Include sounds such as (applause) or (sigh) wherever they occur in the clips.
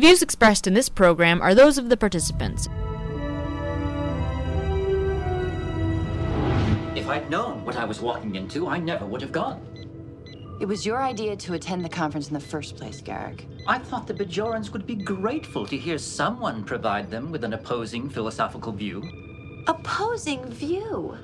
The views expressed in this program are those of the participants. If I'd known what I was walking into, I never would have gone. It was your idea to attend the conference in the first place, Garak. I thought the Bajorans would be grateful to hear someone provide them with an opposing philosophical view. Opposing view?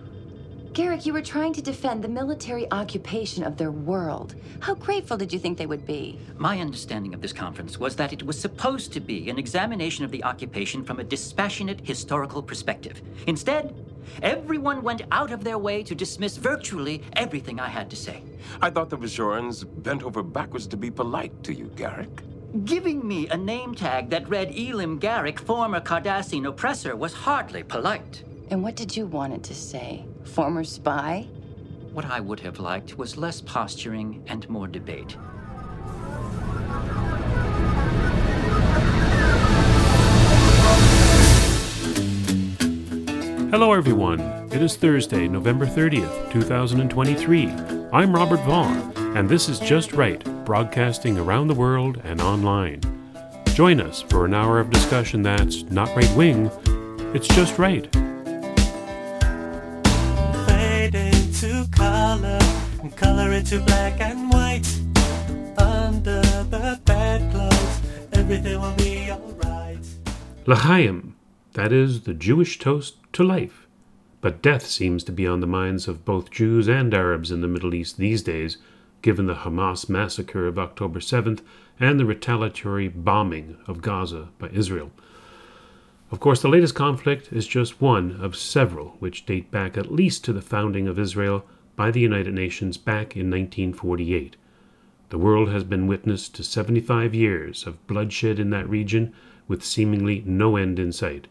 Garak, you were trying to defend the military occupation of their world. How grateful did you think they would be? My understanding of this conference was that it was supposed to be an examination of the occupation from a dispassionate historical perspective. Instead, everyone went out of their way to dismiss virtually everything I had to say. I thought the Bajorans bent over backwards to be polite to you, Garak. Giving me a name tag that read Elim Garak, former Cardassian oppressor, was hardly polite. And what did you want it to say? Former spy? What I would have liked was less posturing and more debate. Hello, everyone. It is Thursday, November 30th, 2023. I'm Robert Vaughn, and this is Just Right, broadcasting around the world and online. Join us for an hour of discussion that's not right wing, it's just right. Into color and color into black and white. Under the bedclothes, everything will be alright. L'chaim, that is the Jewish toast to life. But death seems to be on the minds of both Jews and Arabs in the Middle East these days, given the Hamas massacre of October 7th and the retaliatory bombing of Gaza by Israel. Of course, the latest conflict is just one of several which date back at least to the founding of Israel by the United Nations back in 1948. The world has been witness to 75 years of bloodshed in that region with seemingly no end in sight.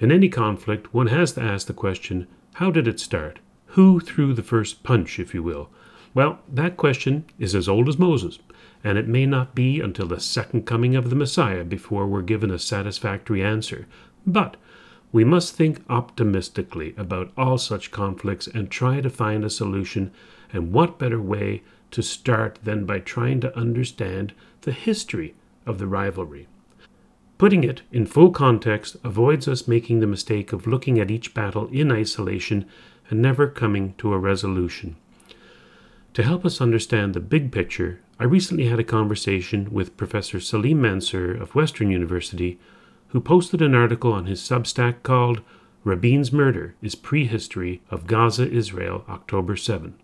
In any conflict, one has to ask the question how did it start? Who threw the first punch, if you will? Well, that question is as old as Moses, and it may not be until the second coming of the Messiah before we're given a satisfactory answer. But we must think optimistically about all such conflicts and try to find a solution, and what better way to start than by trying to understand the history of the rivalry? Putting it in full context avoids us making the mistake of looking at each battle in isolation and never coming to a resolution. To help us understand the big picture, I recently had a conversation with Professor Salim Mansur of Western University, who posted an article on his Substack called Rabin's Murder is Prehistory of Gaza Israel, October 7.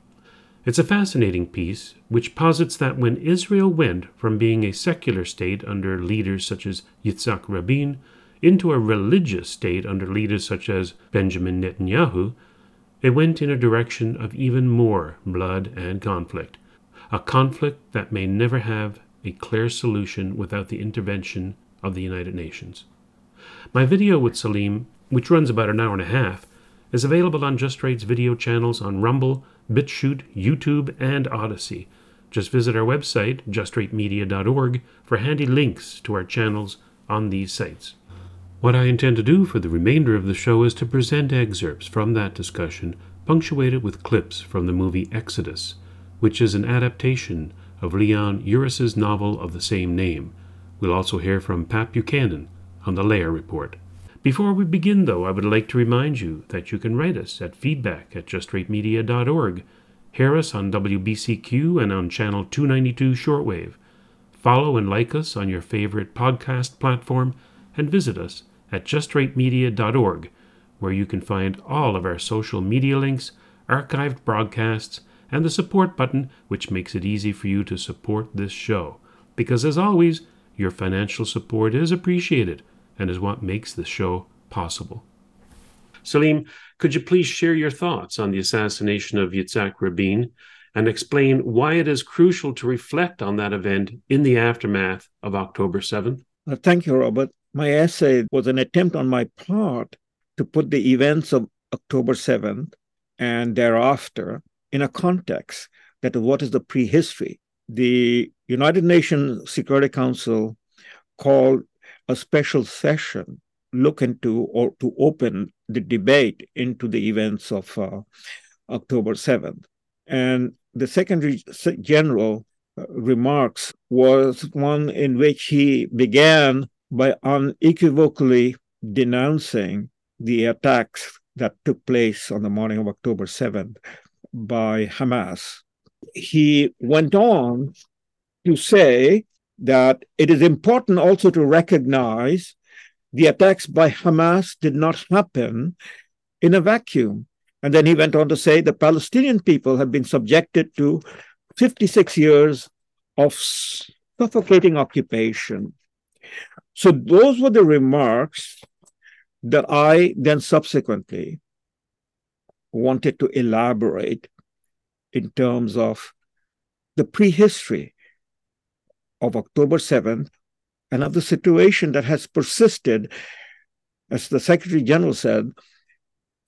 It's a fascinating piece which posits that when Israel went from being a secular state under leaders such as Yitzhak Rabin into a religious state under leaders such as Benjamin Netanyahu, it went in a direction of even more blood and conflict, a conflict that may never have a clear solution without the intervention of the United Nations. My video with Salim, which runs about an hour and a half, is available on Just video channels on Rumble, BitChute, YouTube, and Odysee. Just visit our website, justrightmedia.org, for handy links to our channels on these sites. What I intend to do for the remainder of the show is to present excerpts from that discussion, punctuated with clips from the movie Exodus, which is an adaptation of Leon Uris's novel of the same name. We'll also hear from Pat Buchanan on the Lehrer Report. Before we begin, though, I would like to remind you that you can write us at feedback at justrightmedia.org, hear us on WBCQ and on channel 292 shortwave, follow and like us on your favorite podcast platform, and visit us at justrightmedia.org, where you can find all of our social media links, archived broadcasts, and the support button, which makes it easy for you to support this show. Because as always, your financial support is appreciated and is what makes the show possible. Salim, could you please share your thoughts on the assassination of Yitzhak Rabin and explain why it is crucial to reflect on that event in the aftermath of October 7th? Uh, thank you, Robert. My essay was an attempt on my part to put the events of October 7th and thereafter in a context that what is the prehistory. The United Nations Security Council called a special session look into or to open the debate into the events of uh, October 7th. And the Secretary General remarks was one in which he began by unequivocally denouncing the attacks that took place on the morning of October 7th by Hamas. He went on to say that it is important also to recognize the attacks by Hamas did not happen in a vacuum. And then he went on to say the Palestinian people have been subjected to 56 years of suffocating occupation. So those were the remarks that I then subsequently wanted to elaborate in terms of the prehistory of October 7th and of the situation that has persisted, as the Secretary General said,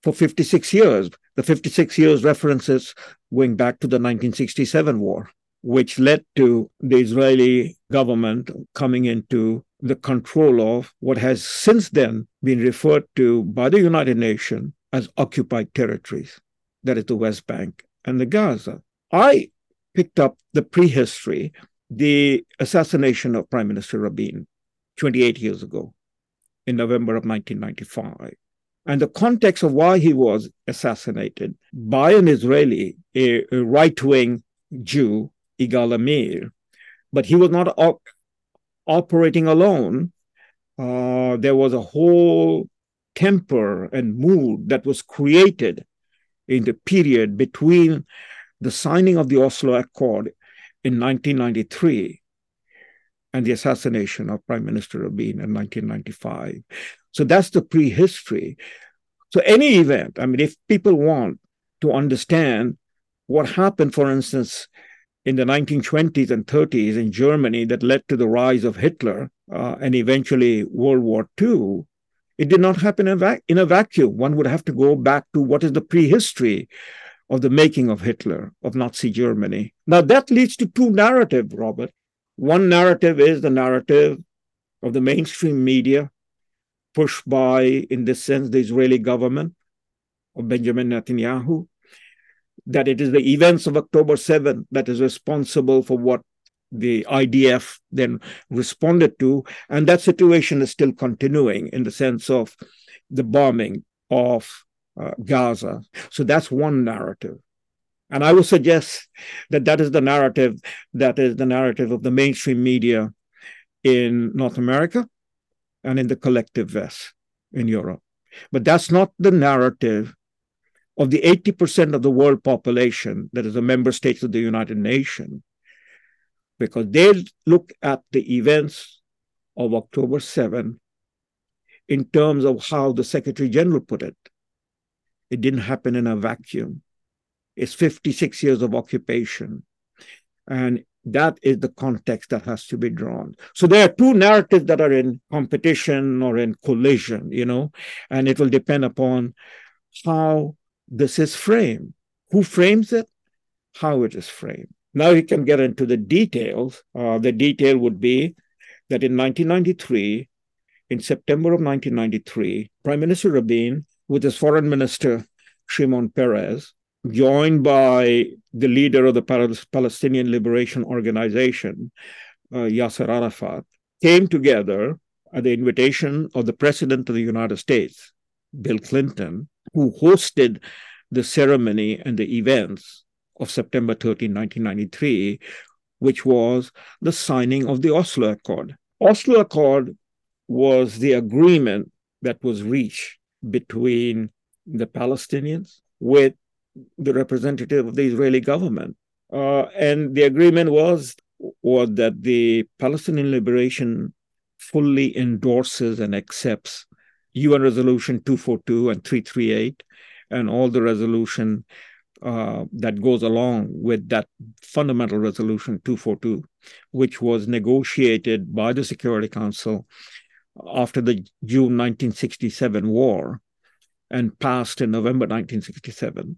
for 56 years. The 56 years references going back to the 1967 war, which led to the Israeli government coming into the control of what has since then been referred to by the United Nations as occupied territories, that is the West Bank and the Gaza. I picked up the prehistory, the assassination of Prime Minister Rabin 28 years ago in November of 1995. And the context of why he was assassinated by an Israeli, a, right wing Jew, Yigal Amir, but he was not op- operating alone. Uh, there was a whole temper and mood that was created in the period between the signing of the Oslo Accord in 1993 and the assassination of Prime Minister Rabin in 1995. So that's the prehistory. So any event, I mean, if people want to understand what happened, for instance, in the 1920s and 30s in Germany that led to the rise of Hitler uh, and eventually World War II, it did not happen in a, in a vacuum. One would have to go back to what is the prehistory of the making of Hitler, of Nazi Germany. Now, that leads to two narratives, Robert. One narrative is the narrative of the mainstream media, pushed by, in this sense, the Israeli government of Benjamin Netanyahu, that it is the events of October 7th that is responsible for what the IDF then responded to. And that situation is still continuing in the sense of the bombing of uh, Gaza. So that's one narrative. And I would suggest that that is the narrative that is the narrative of the mainstream media in North America and in the collective West in Europe. But that's not the narrative of the 80% of the world population that is the member states of the United Nations because they look at the events of October 7 in terms of how the Secretary General put it. It didn't happen in a vacuum. It's 56 years of occupation. And that is the context that has to be drawn. So there are two narratives that are in competition or in collision, you know, and it will depend upon how this is framed. Who frames it? How it is framed. Now you can get into the details. Uh, the detail would be that in 1993, in September of 1993, Prime Minister Rabin, with his foreign minister, Shimon Peres, joined by the leader of the Palestinian Liberation Organization, uh, Yasser Arafat, came together at the invitation of the President of the United States, Bill Clinton, who hosted the ceremony and the events of September 13, 1993, which was the signing of the Oslo Accord. Oslo Accord was the agreement that was reached between the Palestinians with the representative of the Israeli government. Uh, and the agreement was, was that the Palestinian Liberation fully endorses and accepts UN Resolution 242 and 338 and all the resolution uh, that goes along with that fundamental resolution 242, which was negotiated by the Security Council after the June 1967 war and passed in November 1967.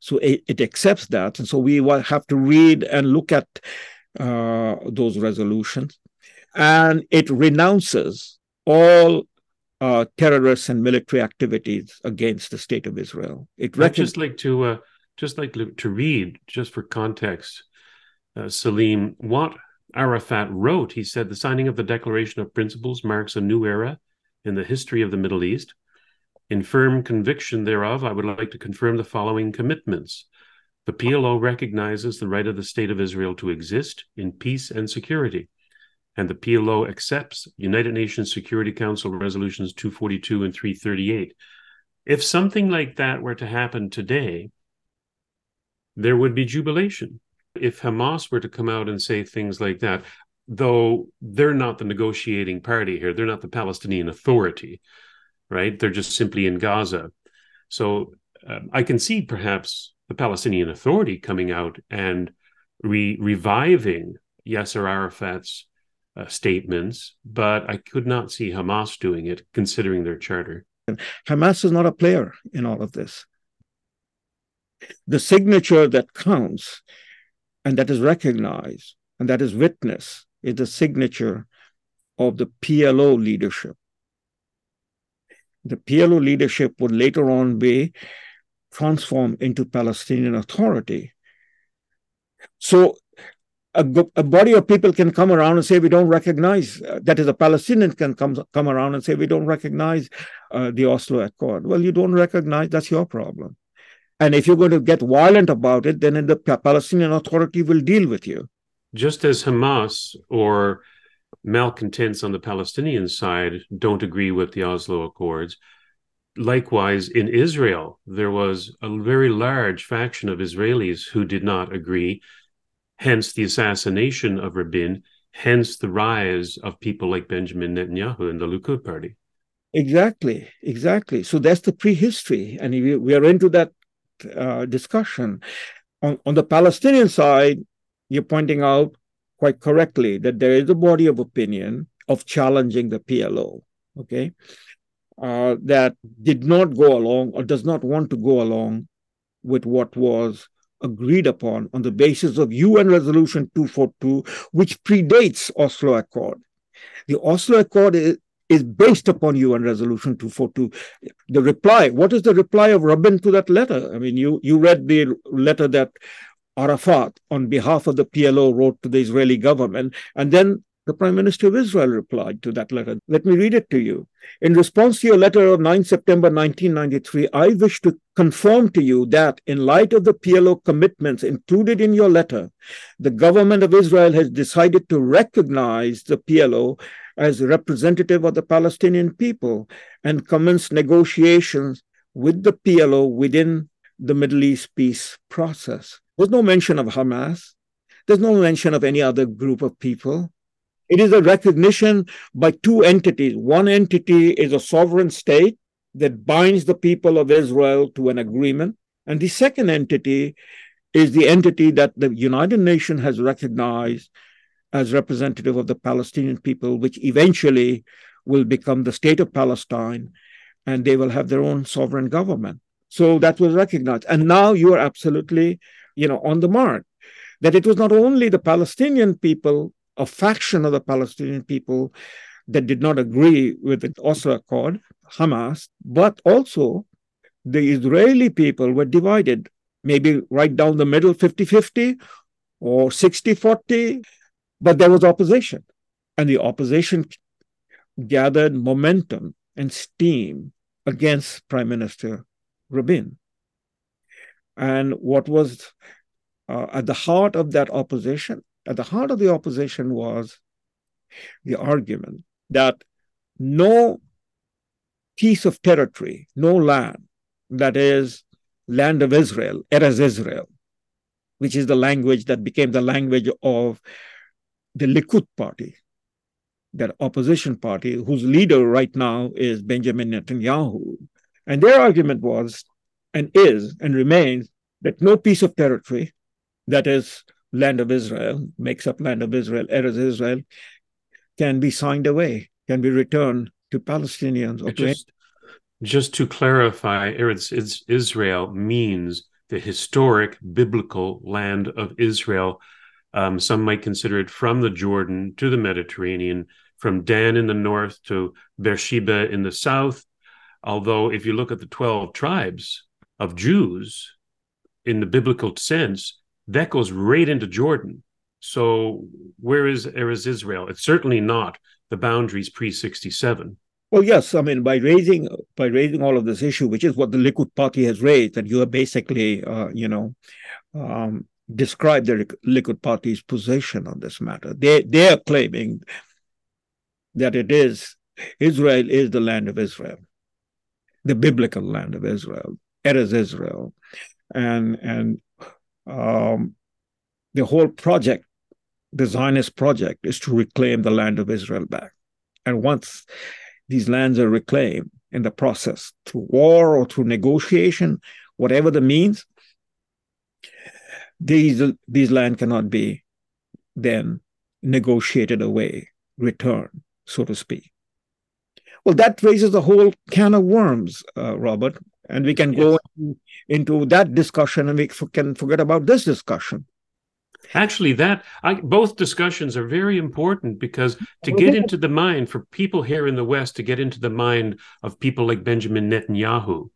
So it, it accepts that. And so we have to read and look at uh, those resolutions. And it renounces all uh, terrorist and military activities against the state of Israel. It I'd just like to uh, just like to read, just for context, uh, Salim, what Arafat wrote. He said, The signing of the Declaration of Principles marks a new era in the history of the Middle East. In firm conviction thereof, I would like to confirm the following commitments. The PLO recognizes the right of the State of Israel to exist in peace and security, and the PLO accepts United Nations Security Council resolutions 242 and 338. If something like that were to happen today, there would be jubilation. If Hamas were to come out and say things like that, though they're not the negotiating party here, they're not the Palestinian Authority, right? They're just simply in Gaza. So um, I can see perhaps the Palestinian Authority coming out and re- reviving Yasser Arafat's uh, statements, but I could not see Hamas doing it, considering their charter. Hamas is not a player in all of this. The signature that counts and that is recognized and that is witnessed is the signature of the PLO leadership. The PLO leadership would later on be transformed into Palestinian Authority. So a, a, body of people can come around and say we don't recognize uh, that is a palestinian can come come around and say we don't recognize uh, the oslo accord well you don't recognize that's your problem and if you're going to get violent about it then the palestinian authority will deal with you just as hamas or malcontents on the palestinian side don't agree with the oslo accords likewise in israel there was a very large faction of israelis who did not agree hence the assassination of Rabin, hence the rise of people like Benjamin Netanyahu and the Likud party. Exactly, exactly. So that's the prehistory, and we, we are into that uh, discussion. On, on the Palestinian side, you're pointing out quite correctly that there is a body of opinion of challenging the PLO, okay, uh, that did not go along or does not want to go along with what was agreed upon on the basis of UN Resolution 242, which predates Oslo Accord. The Oslo Accord is, is based upon UN Resolution 242. The reply, what is the reply of Rabin to that letter? I mean, you, you read the letter that Arafat, on behalf of the PLO, wrote to the Israeli government, and then the Prime Minister of Israel replied to that letter. Let me read it to you. In response to your letter of 9 September 1993, I wish to confirm to you that, in light of the PLO commitments included in your letter, the government of Israel has decided to recognize the PLO as representative of the Palestinian people and commence negotiations with the PLO within the Middle East peace process. There's no mention of Hamas. There's no mention of any other group of people. It is a recognition by two entities. One entity is a sovereign state that binds the people of Israel to an agreement. And the second entity is the entity that the United Nations has recognized as representative of the Palestinian people, which eventually will become the state of Palestine and they will have their own sovereign government. So that was recognized. And now you are absolutely, you know, on the mark that it was not only the Palestinian people a faction of the Palestinian people that did not agree with the Oslo Accord, Hamas, but also the Israeli people were divided, maybe right down the middle, 50 50 or 60 40, but there was opposition. And the opposition gathered momentum and steam against Prime Minister Rabin. And what was uh, at the heart of that opposition at the heart of the opposition was the argument that no piece of territory, no land that is land of Israel, Eretz Israel, which is the language that became the language of the Likud party, that opposition party, whose leader right now is Benjamin Netanyahu. And their argument was, and is, and remains, that no piece of territory that is land of Israel, makes up land of Israel, Eretz Israel, can be signed away, can be returned to Palestinians. Or just, just to clarify, Eretz Israel means the historic biblical land of Israel. Um, some might consider it from the Jordan to the Mediterranean, from Dan in the north to Beersheba in the south. Although, if you look at the 12 tribes of Jews in the biblical sense, that goes right into Jordan. So where is where is Israel? It's certainly not the boundaries pre sixty seven. Well, yes. I mean, by raising by raising all of this issue, which is what the Likud party has raised, that you are basically, uh, you know, um, described the Likud party's position on this matter. They they are claiming that it is Israel is the land of Israel, the biblical land of Israel. It is Israel, and and um, the whole project, the Zionist project, is to reclaim the land of Israel back. And once these lands are reclaimed in the process through war or through negotiation, whatever the means, these these land cannot be then negotiated away, returned, so to speak. Well, that raises a whole can of worms, uh, Robert, and we can yes. go into, into, that discussion, and we can forget about this discussion. Actually, that I, both discussions are very important because to get into the mind for people here in the West, to get into the mind of people like Benjamin Netanyahu,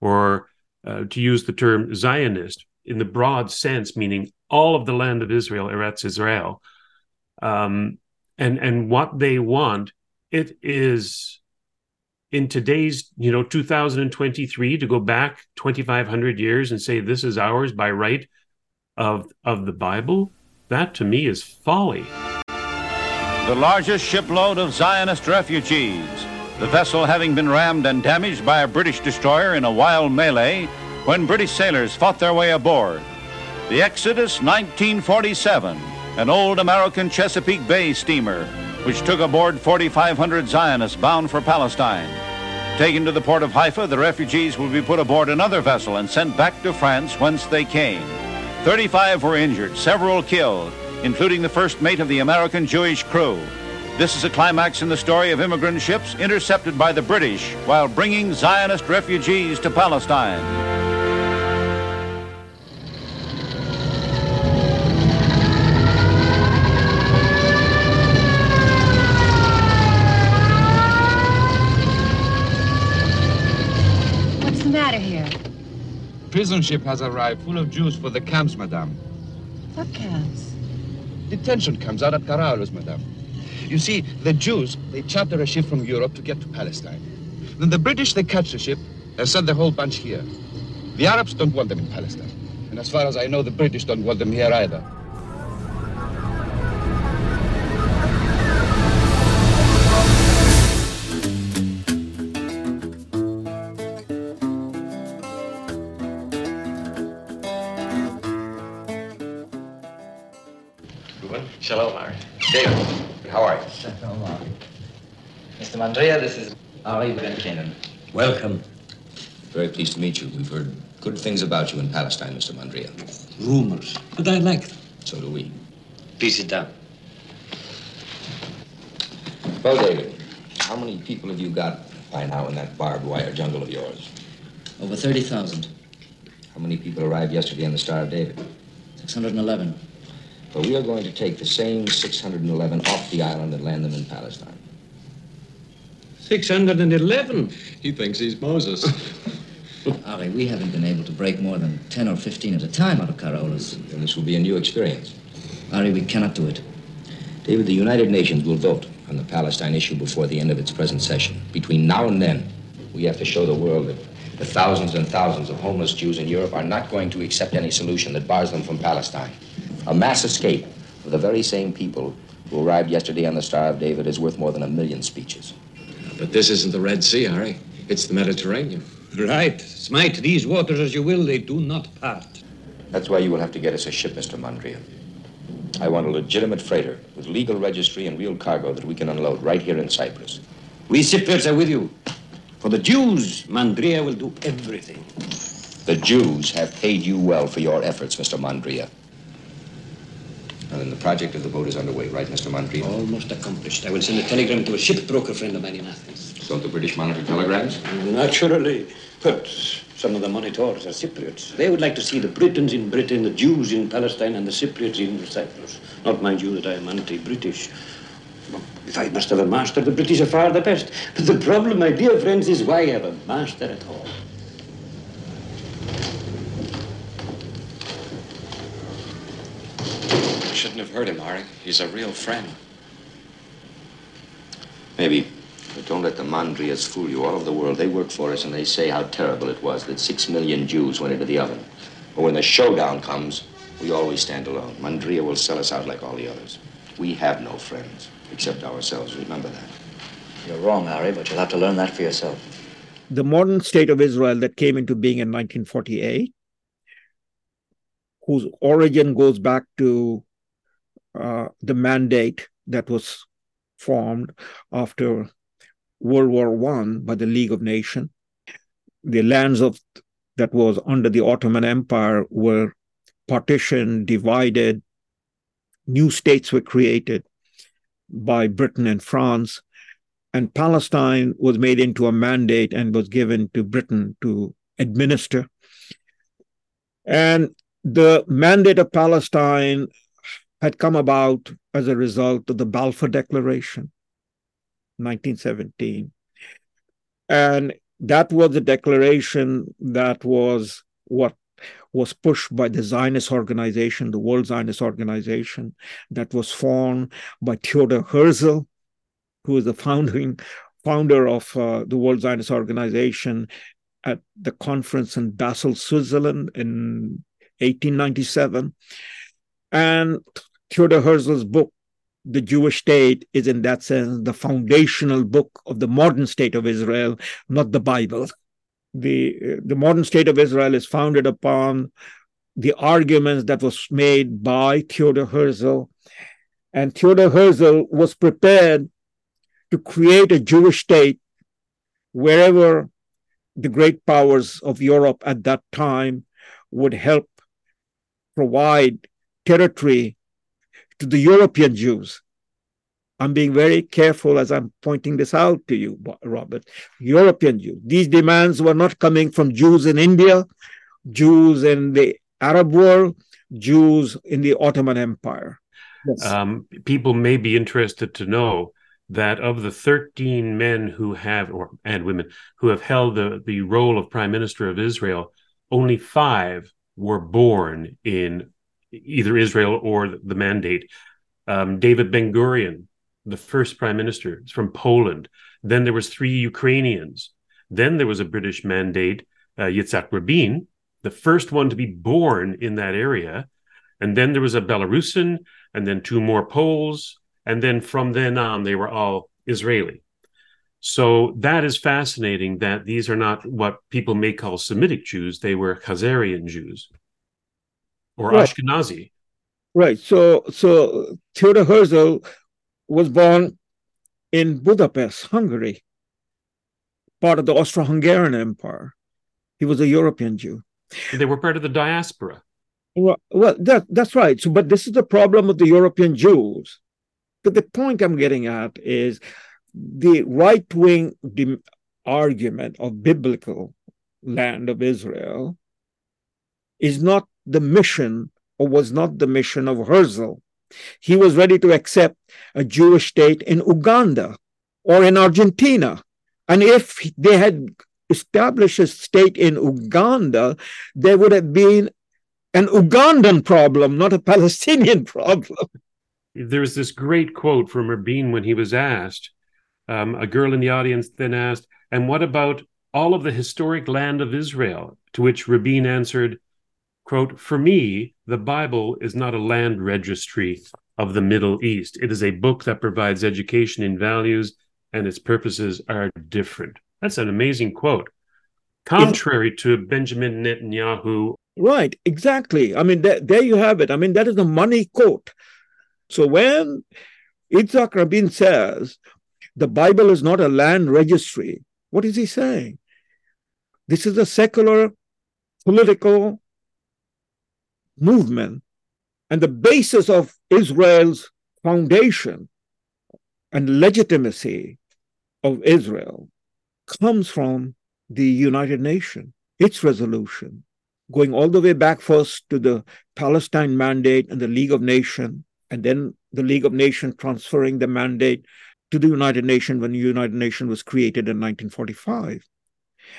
or uh, to use the term Zionist in the broad sense, meaning all of the land of Israel, Eretz Israel, um, and and what they want, it is in today's you know 2023 to go back 2500 years and say this is ours by right of of the Bible, that to me is folly. The largest shipload of Zionist refugees, the vessel having been rammed and damaged by a British destroyer in a wild melee when British sailors fought their way aboard. The Exodus 1947, an old American Chesapeake Bay steamer, which took aboard 4,500 Zionists bound for Palestine. Taken to the port of Haifa, the refugees will be put aboard another vessel and sent back to France whence they came. 35 were injured, several killed, including the first mate of the American Jewish crew. This is a climax in the story of immigrant ships intercepted by the British while bringing Zionist refugees to Palestine. Ship has arrived full of Jews for the camps, madame. What camps? Detention camps out at Caraolos, madame. You see, the Jews, they charter a ship from Europe to get to Palestine. Then the British, they catch the ship and send the whole bunch here. The Arabs don't want them in Palestine. And as far as I know, the British don't want them here either. Mr. Mandria, this is Ari Ben Canaan. Welcome. Very pleased to meet you. We've heard good things about you in Palestine, Mr. Mandria. Rumors, but I like them. So do we. Please sit down. Well, David, how many people have you got by now in that barbed wire jungle of yours? Over 30,000. How many people arrived yesterday on the Star of David? 611. But we are going to take the same 611 off the island and land them in Palestine. 611? He thinks he's Moses. (laughs) Ari, we haven't been able to break more than 10 or 15 at a time out of Caraolos. And this will be a new experience. Ari, we cannot do it. David, the United Nations will vote on the Palestine issue before the end of its present session. Between now and then, we have to show the world that the thousands and thousands of homeless Jews in Europe are not going to accept any solution that bars them from Palestine. A mass escape of the very same people who arrived yesterday on the Star of David is worth more than a million speeches. But this isn't the Red Sea, Ari. It's the Mediterranean. Right. Smite these waters as you will, they do not part. That's why you will have to get us a ship, Mr. Mandria. I want a legitimate freighter with legal registry and real cargo that we can unload right here in Cyprus. We Cypriots are with you. For the Jews, Mandria will do everything. The Jews have paid you well for your efforts, Mr. Mandria. And then the project of the boat is underway, right, Mr. Mandria? Almost accomplished. I will send a telegram to a shipbroker friend of mine in Athens. Don't the British monitor telegrams? Naturally. But some of the monitors are Cypriots. They would like to see the Britons in Britain, the Jews in Palestine, and the Cypriots in Cyprus. Not mind you that I am anti-British. If I must have a master, the British are far the best. But the problem, my dear friends, is why I have a master at all? Shouldn't have hurt him, Ari. He's a real friend. Maybe. But don't let the Mandrias fool you. All over the world, they work for us and they say how terrible it was that six million Jews went into the oven. But when the showdown comes, we always stand alone. Mandria will sell us out like all the others. We have no friends, except ourselves. Remember that. You're wrong, Ari, but you'll have to learn that for yourself. The modern state of Israel that came into being in 1948, whose origin goes back to uh, the mandate that was formed after World War One by the League of Nations. The lands of that was under the Ottoman Empire were partitioned, divided. New states were created by Britain and France, and Palestine was made into a mandate and was given to Britain to administer. And the mandate of Palestine had come about as a result of the Balfour Declaration, 1917. And that was the declaration that was what was pushed by the Zionist organization, the World Zionist Organization, that was formed by Theodor Herzl, who is the founding founder of uh, the World Zionist Organization at the conference in Basel, Switzerland in 1897. And Theodor Herzl's book, The Jewish State, is in that sense the foundational book of the modern state of Israel, not the Bible. The, uh, the modern state of Israel is founded upon the arguments that was made by Theodor Herzl. And Theodor Herzl was prepared to create a Jewish state wherever the great powers of Europe at that time would help provide territory to the European Jews. I'm being very careful as I'm pointing this out to you, Robert. European Jews. These demands were not coming from Jews in India, Jews in the Arab world, Jews in the Ottoman Empire. Yes. Um, people may be interested to know that of the 13 men who have, or and women who have held the, the role of prime minister of Israel, only five were born in either Israel or the mandate. Um, David Ben Gurion, the first prime minister, is from Poland. Then there was three Ukrainians. Then there was a British mandate, uh, Yitzhak Rabin, the first one to be born in that area. And then there was a Belarusian, and then two more Poles. And then from then on, they were all Israeli. So that is fascinating that these are not what people may call Semitic Jews. They were Khazarian Jews or right. Ashkenazi. Right. So so Theodor Herzl was born in Budapest, Hungary, part of the Austro-Hungarian Empire. He was a European Jew. They were part of the diaspora. Well, well that, that's right. So, but this is the problem of the European Jews. But the point I'm getting at is the right-wing argument of biblical land of Israel is not the mission or was not the mission of Herzl. He was ready to accept a Jewish state in Uganda or in Argentina. And if they had established a state in Uganda, there would have been an Ugandan problem, not a Palestinian (laughs) problem. There's this great quote from Rabin when he was asked. Um, a girl in the audience then asked, And what about all of the historic land of Israel? To which Rabin answered, quote, For me, the Bible is not a land registry of the Middle East. It is a book that provides education in values, and its purposes are different. That's an amazing quote. Contrary to Benjamin Netanyahu. Right, exactly. I mean, th- there you have it. I mean, that is a money quote. So when Yitzhak Rabin says the Bible is not a land registry, what is he saying? This is a secular political movement and the basis of Israel's foundation and legitimacy of Israel comes from the United Nations, its resolution, going all the way back first to the Palestine Mandate and the League of Nations, and then the League of Nations transferring the mandate to the United Nations when the United Nations was created in 1945.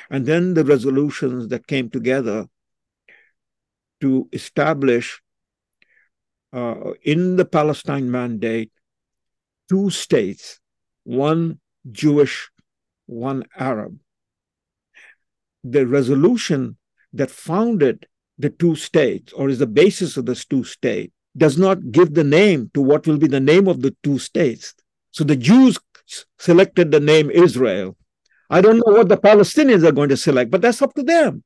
And then the resolutions that came together to establish uh, in the Palestine Mandate two states, one Jewish, one Arab. The resolution that founded the two states, or is the basis of this two states, does not give the name to what will be the name of the two states. So the Jews selected the name Israel. I don't know what the Palestinians are going to select, but that's up to them.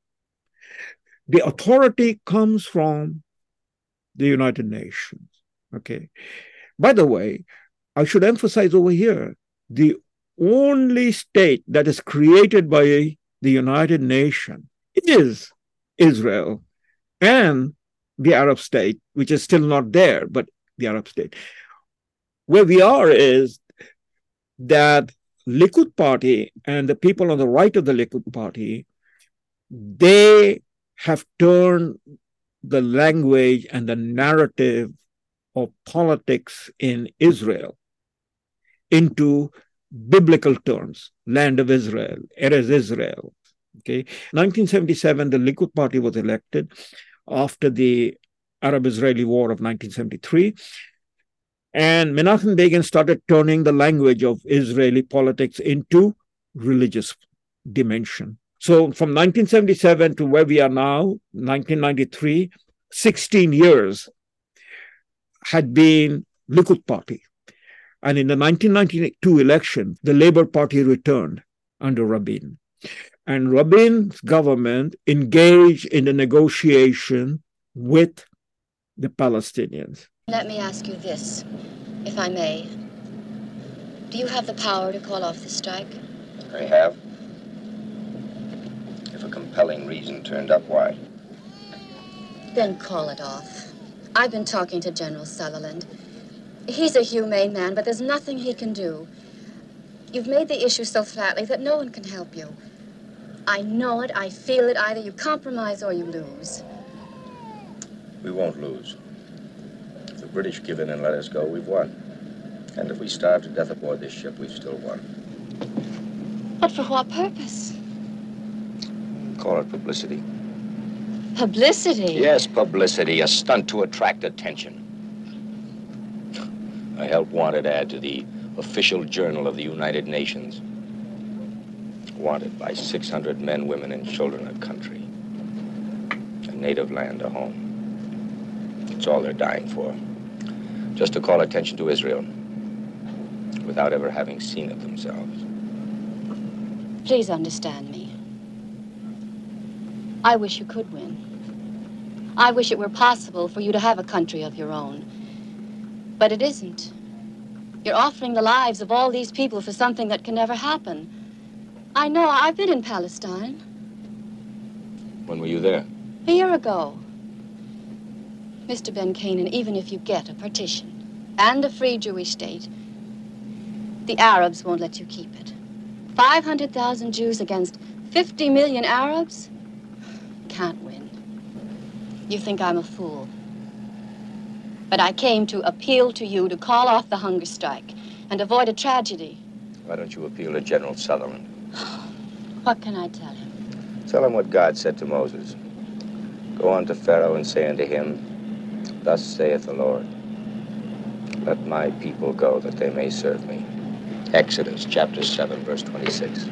The authority comes from the United Nations. Okay. By the way, I should emphasize over here the only state that is created by the United Nations is Israel and the Arab state, which is still not there, but the Arab state. Where we are is that Likud party and the people on the right of the Likud party, they have turned the language and the narrative of politics in Israel into biblical terms land of Israel, Eretz Israel. Okay. 1977, the Likud party was elected after the Arab Israeli War of 1973. And Menachem Begin started turning the language of Israeli politics into religious dimension. So from 1977 to where we are now, 1993, 16 years had been Likud party. And in the 1992 election, the Labour Party returned under Rabin. And Rabin's government engaged in the negotiation with the Palestinians. Let me ask you this, if I may. Do you have the power to call off the strike? I have. If a compelling reason turned up, why? Then call it off. I've been talking to General Sutherland. He's a humane man, but there's nothing he can do. You've made the issue so flatly that no one can help you. I know it, I feel it. Either you compromise or you lose. We won't lose. If the British give in and let us go, we've won. And if we starve to death aboard this ship, we've still won. But for what purpose? Call it publicity. Publicity? Yes, publicity. A stunt to attract attention. A help wanted ad to the official journal of the United Nations. Wanted by 600 men, women, and children a country. A native land, a home. It's all they're dying for. Just to call attention to Israel without ever having seen it themselves. Please understand me. I wish you could win. I wish it were possible for you to have a country of your own. But it isn't. You're offering the lives of all these people for something that can never happen. I know, I've been in Palestine. When were you there? A year ago. Mr. Ben Canaan, even if you get a partition and a free Jewish state, the Arabs won't let you keep it. 500,000 Jews against 50 million Arabs? Can't win. You think I'm a fool. But I came to appeal to you to call off the hunger strike and avoid a tragedy. Why don't you appeal to General Sutherland? (sighs) What can I tell him? Tell him what God said to Moses. Go on to Pharaoh and say unto him, Thus saith the Lord, Let my people go that they may serve me. Exodus chapter 7, verse 26.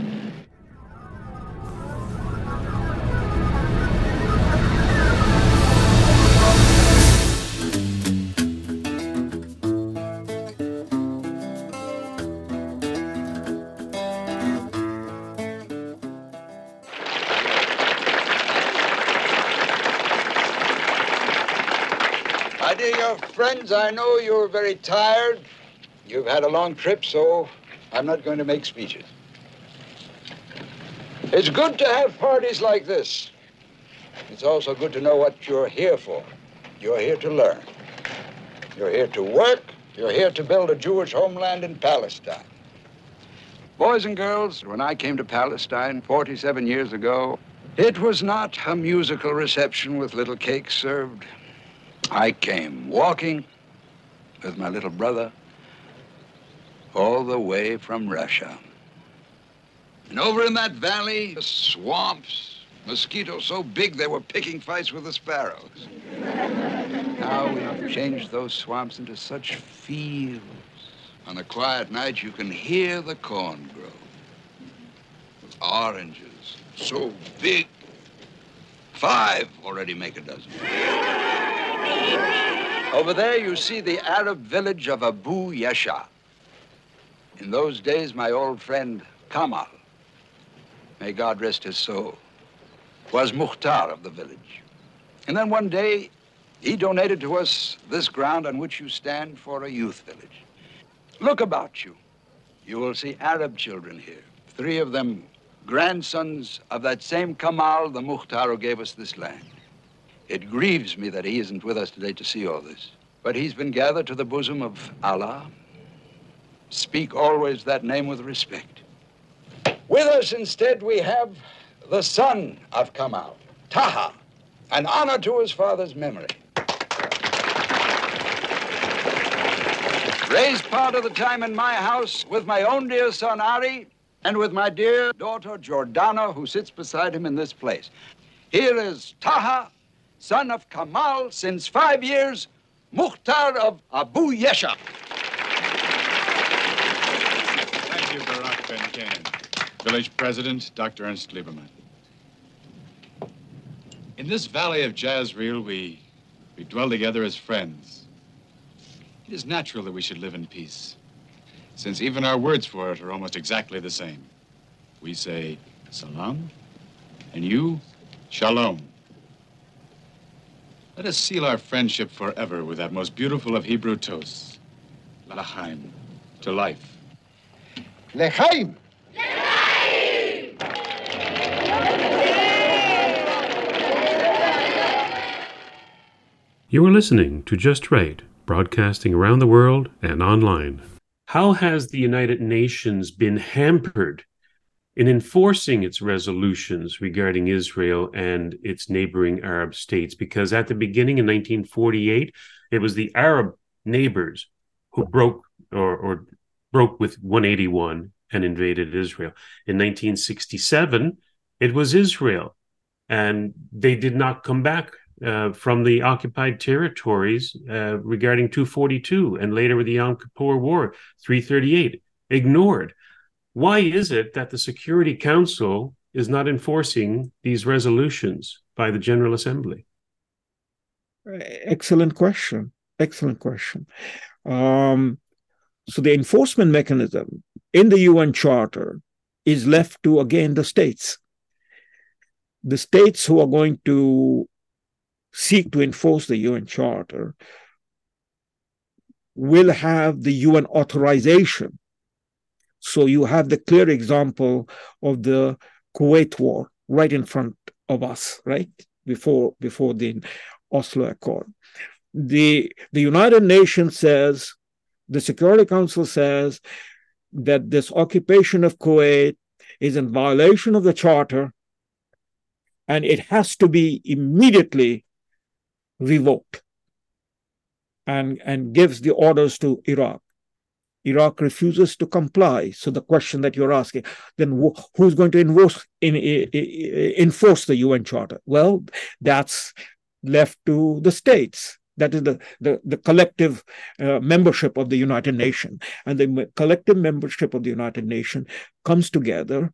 I know you're very tired. You've had a long trip, so I'm not going to make speeches. It's good to have parties like this. It's also good to know what you're here for. You're here to learn. You're here to work. You're here to build a Jewish homeland in Palestine. Boys and girls, when I came to Palestine 47 years ago, it was not a musical reception with little cakes served. I came walking with my little brother all the way from Russia. And over in that valley, the swamps, Mosquitoes so big they were picking fights with the sparrows. now we've changed those swamps into such fields. On a quiet night, you can hear the corn grow. Oranges, so big. Five already make a dozen. Over there, you see the Arab village of Abu Yesha. In those days, my old friend Kamal, may God rest his soul, was Mukhtar of the village. And then one day, he donated to us this ground on which you stand for a youth village. Look about you. You will see Arab children here, three of them grandsons of that same Kamal, the Mukhtar who gave us this land. It grieves me that he isn't with us today to see all this. But he's been gathered to the bosom of Allah. Speak always that name with respect. With us instead, we have the son of Kamal, Taha, an honor to his father's memory. Raised part of the time in my house with my own dear son Ari and with my dear daughter Jordana, who sits beside him in this place. Here is Taha, son of Kamal, since five years, Mukhtar of Abu Yesha. Thank you, Barak Ben Canaan. Village President, Dr. Ernst Lieberman. In this valley of Jezreel, we, we dwell together as friends. It is natural that we should live in peace, since even our words for it are almost exactly the same. We say salam, and you, shalom. Let us seal our friendship forever with that most beautiful of Hebrew toasts, L'chaim, to life. Lechaim! You are listening to Just Right, broadcasting around the world and online. How has the United Nations been hampered in enforcing its resolutions regarding Israel and its neighboring Arab states? Because at the beginning in 1948, it was the Arab neighbors who broke or, or broke with 181 and invaded Israel. In 1967, it was Israel, and they did not come back uh, from the occupied territories uh, regarding 242 and later with the Yom Kippur War, 338, ignored. Why is it that the Security Council is not enforcing these resolutions by the General Assembly? Excellent question. Excellent question. Um, so the enforcement mechanism in the UN Charter is left to, again, the states. The states who are going to seek to enforce the UN Charter will have the UN authorization. So you have the clear example of the Kuwait War right in front of us, right before before the Oslo Accord. The the United Nations says, the Security Council says that this occupation of Kuwait is in violation of the Charter, and it has to be immediately revoked and, and gives the orders to Iraq. Iraq refuses to comply. So the question that you're asking, then who's going to enforce, in, enforce the UN Charter? Well, that's left to the states. That is the, the, the collective uh, membership of the United Nations. And the collective membership of the United Nations comes together,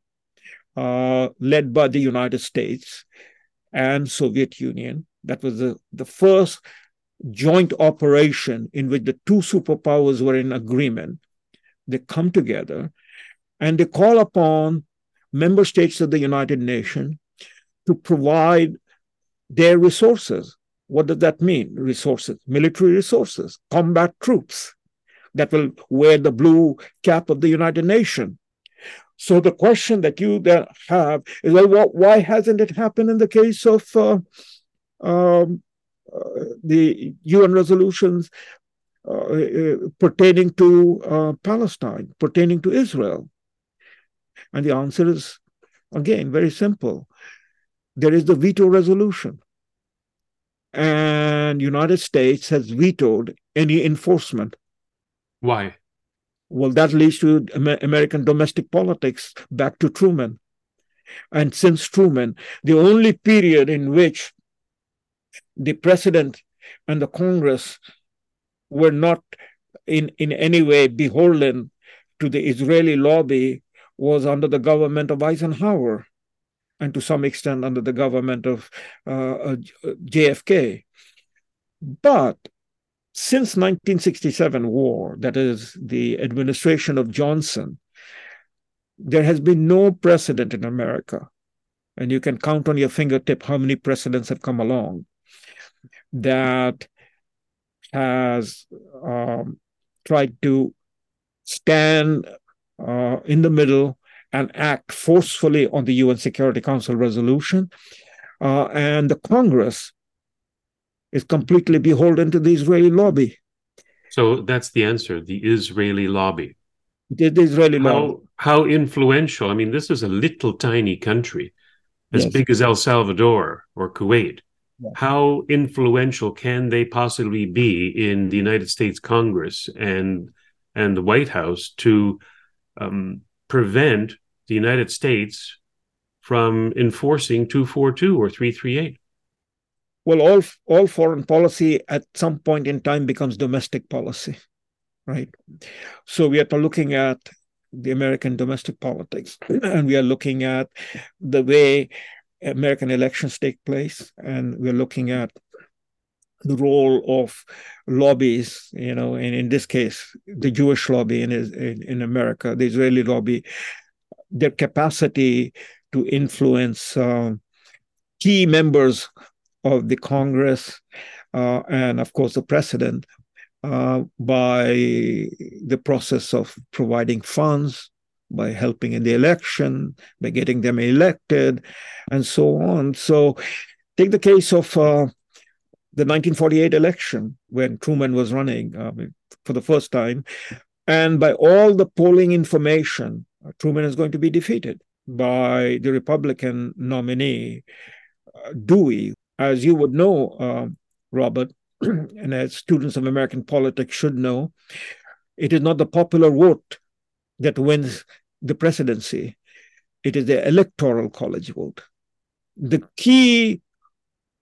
uh, led by the United States and Soviet Union, that was the, the first joint operation in which the two superpowers were in agreement. They come together and they call upon member states of the United Nations to provide their resources. What does that mean? Resources, military resources, combat troops that will wear the blue cap of the United Nations. So the question that you have is, well, why hasn't it happened in the case of uh, um, the UN resolutions uh, uh, pertaining to Palestine, pertaining to Israel? And the answer is, again, very simple. There is the veto resolution. And United States has vetoed any enforcement. Why? Well, that leads to American domestic politics back to Truman. And since Truman, the only period in which the president and the Congress were not in, in any way beholden to the Israeli lobby was under the government of Eisenhower and to some extent under the government of uh, uh JFK. But since 1967 war, that is the administration of Johnson, there has been no precedent in America, and you can count on your fingertip how many precedents have come along that has um, tried to stand uh, in the middle and act forcefully on the UN Security Council resolution. Uh, and the Congress is completely beholden to the Israeli lobby. So that's the answer the Israeli lobby. The, the Israeli how, lobby. How influential? I mean, this is a little tiny country, as yes. big as El Salvador or Kuwait. How influential can they possibly be in the United States Congress and and the White House to um, prevent the United States from enforcing 242 or 338? Well, all, all foreign policy at some point in time becomes domestic policy, right? So we are looking at the American domestic politics, (clears throat) and we are looking at the way American elections take place, and we're looking at the role of lobbies, you know, and in this case, the Jewish lobby in, in, in America, the Israeli lobby, their capacity to influence uh, key members of the Congress uh, and, of course, the president uh, by the process of providing funds, by helping in the election, by getting them elected, and so on. So, take the case of uh, the 1948 election when Truman was running uh, for the first time. And by all the polling information, uh, Truman is going to be defeated by the Republican nominee, uh, Dewey. As you would know, uh, Robert, (clears throat) and as students of American politics should know, it is not the popular vote that wins the presidency, it is the electoral college vote. The key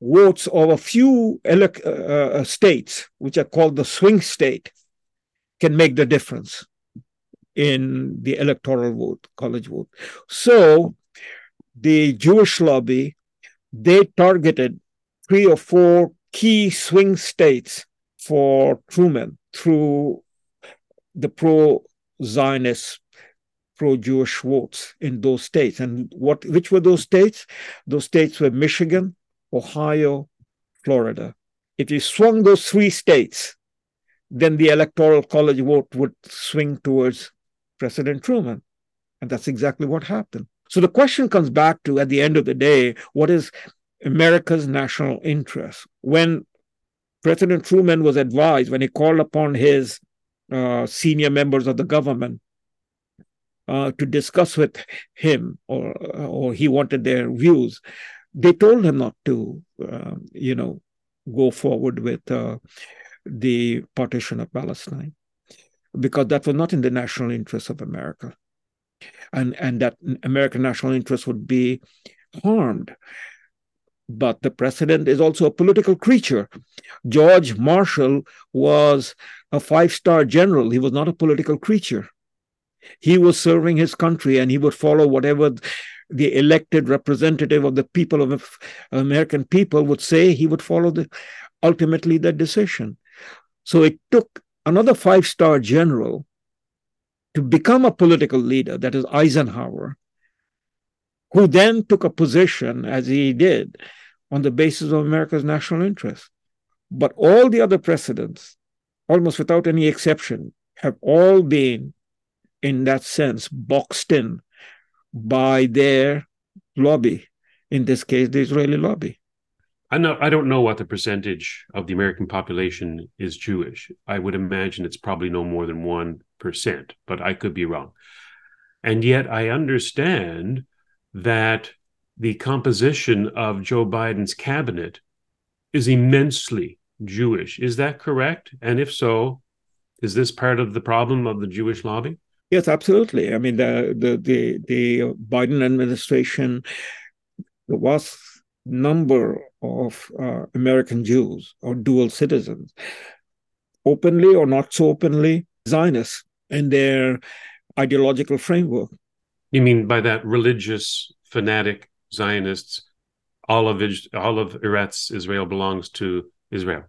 votes of a few elec- uh, uh, states, which are called the swing state, can make the difference in the electoral vote, college vote. So the Jewish lobby, they targeted three or four key swing states for Truman through the pro Zionist, pro Jewish votes in those states. And what which were those states? Those states were Michigan, Ohio, Florida. If you swung those three states, then the electoral college vote would swing towards President Truman. And that's exactly what happened. So the question comes back to, at the end of the day, what is America's national interest? When President Truman was advised, when he called upon his uh, senior members of the government uh, to discuss with him, or, or he wanted their views, they told him not to, uh, you know, go forward with uh, the partition of Palestine because that was not in the national interest of America. And, and that American national interest would be harmed. But the president is also a political creature. George Marshall was a five star general, he was not a political creature. He was serving his country and he would follow whatever the elected representative of the people of American people would say, he would follow the ultimately that decision. So it took another five star general to become a political leader, that is Eisenhower, who then took a position, as he did, on the basis of America's national interest. But all the other presidents, almost without any exception, have all been, in that sense, boxed in by their lobby, in this case, the Israeli lobby. I know I don't know what the percentage of the American population is Jewish. I would imagine it's probably no more than one percent, but I could be wrong. And yet I understand that the composition of Joe Biden's cabinet is immensely Jewish. Is that correct? And if so, is this part of the problem of the Jewish lobby? Yes, absolutely. I mean, the the the, the Biden administration the vast number of uh, American Jews or dual citizens, openly or not so openly, Zionists in their ideological framework. You mean by that religious fanatic Zionists? All of all of Eretz Israel belongs to Israel.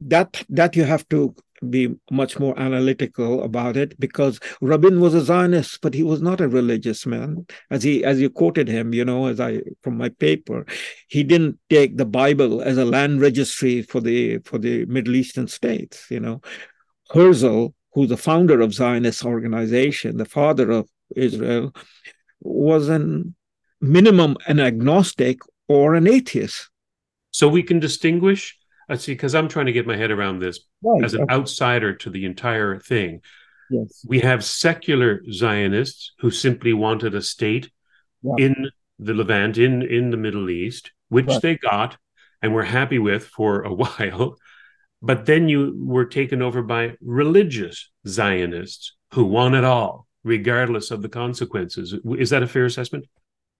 That that you have to be much more analytical about it because Rabin was a Zionist, but he was not a religious man. As he as you quoted him, you know, as I from my paper, he didn't take the Bible as a land registry for the for the Middle Eastern states. You know, Herzl, who's the founder of Zionist organization, the father of Israel, was an minimum an agnostic or an atheist. So we can distinguish I see, because I'm trying to get my head around this right. as an outsider to the entire thing. Yes. We have secular Zionists who simply wanted a state yeah. in the Levant, in, in the Middle East, which right. they got and were happy with for a (laughs) while. But then you were taken over by religious Zionists who want it all, regardless of the consequences. Is that a fair assessment?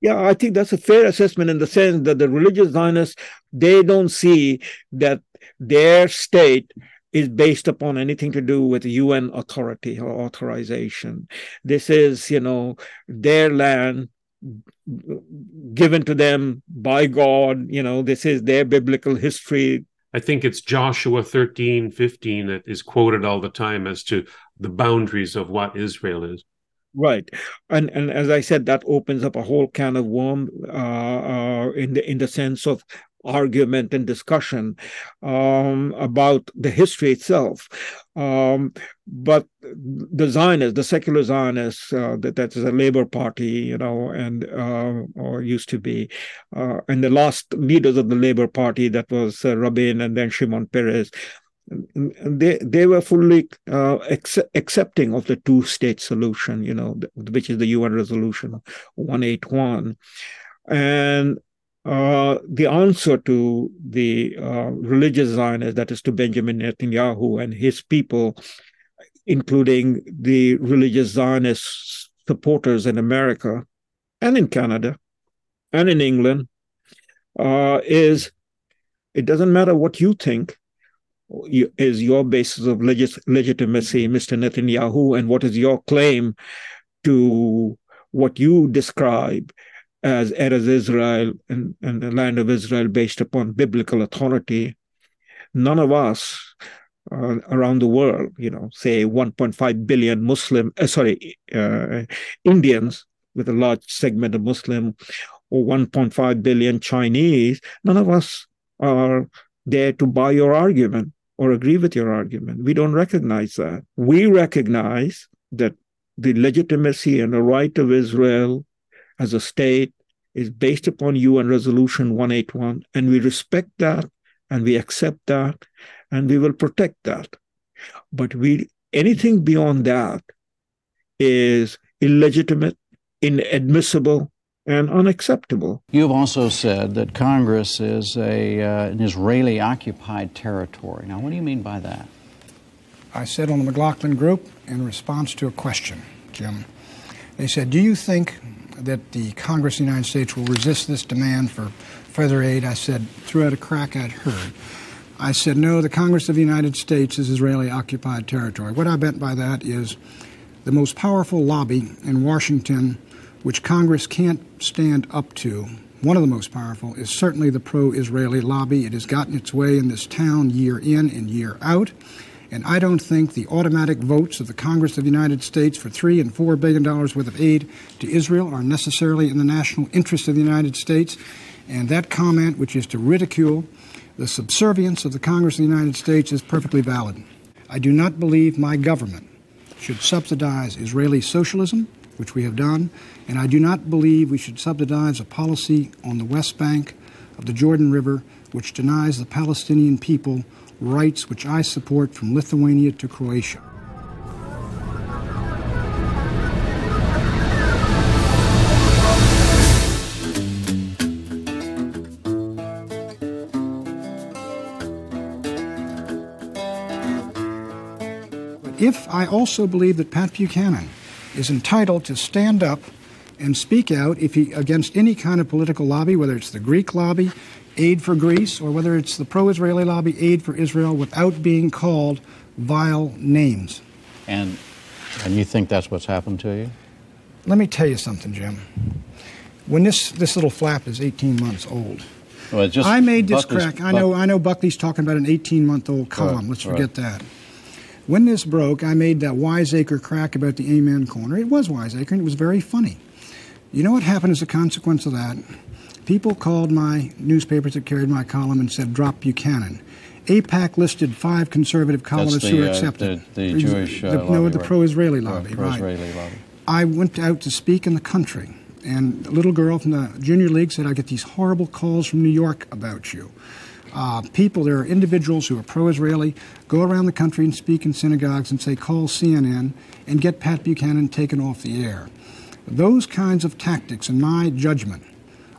Yeah, I think that's a fair assessment in the sense that the religious Zionists, they don't see that their state is based upon anything to do with UN authority or authorization. This is, you know, their land given to them by God. You know, this is their biblical history. I think it's Joshua 13, 15 that is quoted all the time as to the boundaries of what Israel is. Right, and and as I said, that opens up a whole can of worm uh, uh, in the in the sense of argument and discussion um, about the history itself. Um, but the Zionists, the secular Zionists, uh, that that is a Labor Party, you know, and uh, or used to be, uh, and the last leaders of the Labor Party, that was uh, Rabin and then Shimon Peres they they were fully uh, accepting of the two state solution you know which is the UN resolution 181 and uh, the answer to the uh, religious Zionists, that is to Benjamin Netanyahu and his people, including the religious Zionist supporters in America and in Canada and in England, uh, is it doesn't matter what you think, is your basis of legis- legitimacy, Mr. Netanyahu, and what is your claim to what you describe as Eretz Israel and, and the land of Israel based upon biblical authority? None of us uh, around the world, you know, say 1.5 billion Muslim, uh, sorry, uh, Indians with a large segment of Muslim, or 1.5 billion Chinese, none of us are there to buy your argument or agree with your argument. We don't recognize that. We recognize that the legitimacy and the right of Israel as a state is based upon UN Resolution 181, and we respect that and we accept that and we will protect that. But we anything beyond that is illegitimate, inadmissible, and unacceptable. You've also said that Congress is a, uh, an Israeli occupied territory. Now, what do you mean by that? I said on the McLaughlin Group in response to a question, Jim, they said, Do you think that the Congress of the United States will resist this demand for further aid? I said, through a crack I'd heard. I said, No, the Congress of the United States is Israeli occupied territory. What I meant by that is the most powerful lobby in Washington which Congress can't stand up to, one of the most powerful, is certainly the pro Israeli lobby. It has gotten its way in this town year in and year out. And I don't think the automatic votes of the Congress of the United States for three and four billion dollars worth of aid to Israel are necessarily in the national interest of the United States. And that comment, which is to ridicule the subservience of the Congress of the United States, is perfectly valid. I do not believe my government should subsidize Israeli socialism which we have done, and I do not believe we should subsidize a policy on the West Bank of the Jordan River which denies the Palestinian people rights which I support from Lithuania to Croatia. But If I also believe that Pat Buchanan is entitled to stand up and speak out if he against any kind of political lobby, whether it's the Greek lobby, Aid for Greece, or whether it's the pro-Israeli lobby, Aid for Israel, without being called vile names. And and you think that's what's happened to you? Let me tell you something, Jim. When this this little flap is 18 months old, well, just I made this Buckley's- crack. I know. I know. Buckley's talking about an 18 month old column. Right, Let's right. forget that. When this broke, I made that wiseacre crack about the Amen corner. It was wiseacre, and it was very funny. You know what happened as a consequence of that? People called my newspapers that carried my column and said, "Drop Buchanan." AIPAC listed five conservative columnists the, who were uh, accepted. the- the Jewish, uh, The- no, the right. pro-Israeli Right, lobby, right? pro-Israeli lobby. I went out to speak in the country, and a little girl from the junior league said, I get these horrible calls from New York about you. Uh, people, there are individuals who are pro Israeli, go around the country and speak in synagogues and say, call CNN and get Pat Buchanan taken off the air. Those kinds of tactics, in my judgment,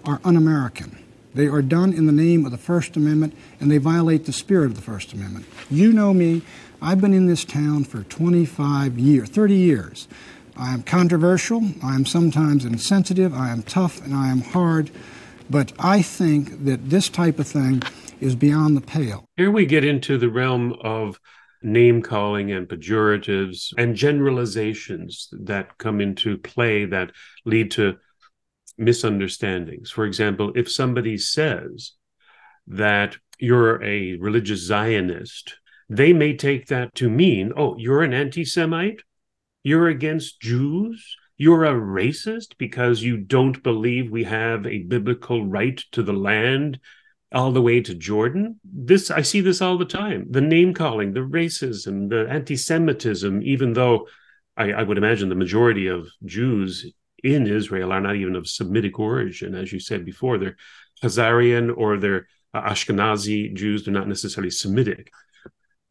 are un American. They are done in the name of the First Amendment and they violate the spirit of the First Amendment. You know me, I've been in this town for 25 years, 30 years. I am controversial, I am sometimes insensitive, I am tough, and I am hard, but I think that this type of thing is beyond the pale. Here we get into the realm of name calling and pejoratives and generalizations that come into play that lead to misunderstandings. For example, if somebody says that you're a religious Zionist, they may take that to mean, oh, you're an anti Semite? You're against Jews? You're a racist because you don't believe we have a biblical right to the land all the way to Jordan. This I see this all the time. The name calling, the racism, the anti-Semitism, even though I, I would imagine the majority of Jews in Israel are not even of Semitic origin, as you said before. They're Khazarian or they're Ashkenazi Jews. They're not necessarily Semitic.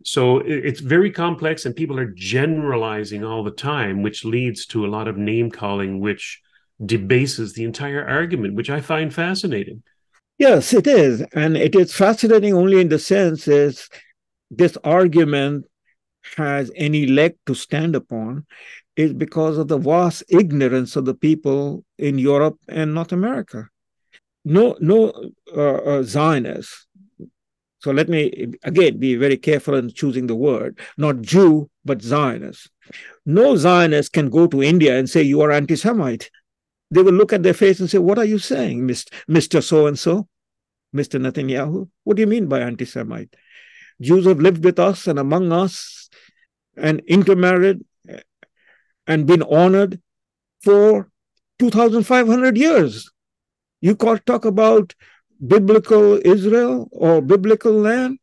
So it's very complex, and people are generalizing all the time, which leads to a lot of name calling, which debases the entire argument, which I find fascinating. Yes, it is. And it is fascinating only in the sense is this argument has any leg to stand upon is because of the vast ignorance of the people in Europe and North America. No, no uh, uh, Zionists. So let me again be very careful in choosing the word, not Jew, but Zionist. No Zionist can go to India and say you are anti-Semite they will look at their face and say, What are you saying, Mr. So and so, Mr. Netanyahu? What do you mean by anti Semite? Jews have lived with us and among us and intermarried and been honored for 2,500 years. You can't talk about biblical Israel or biblical land.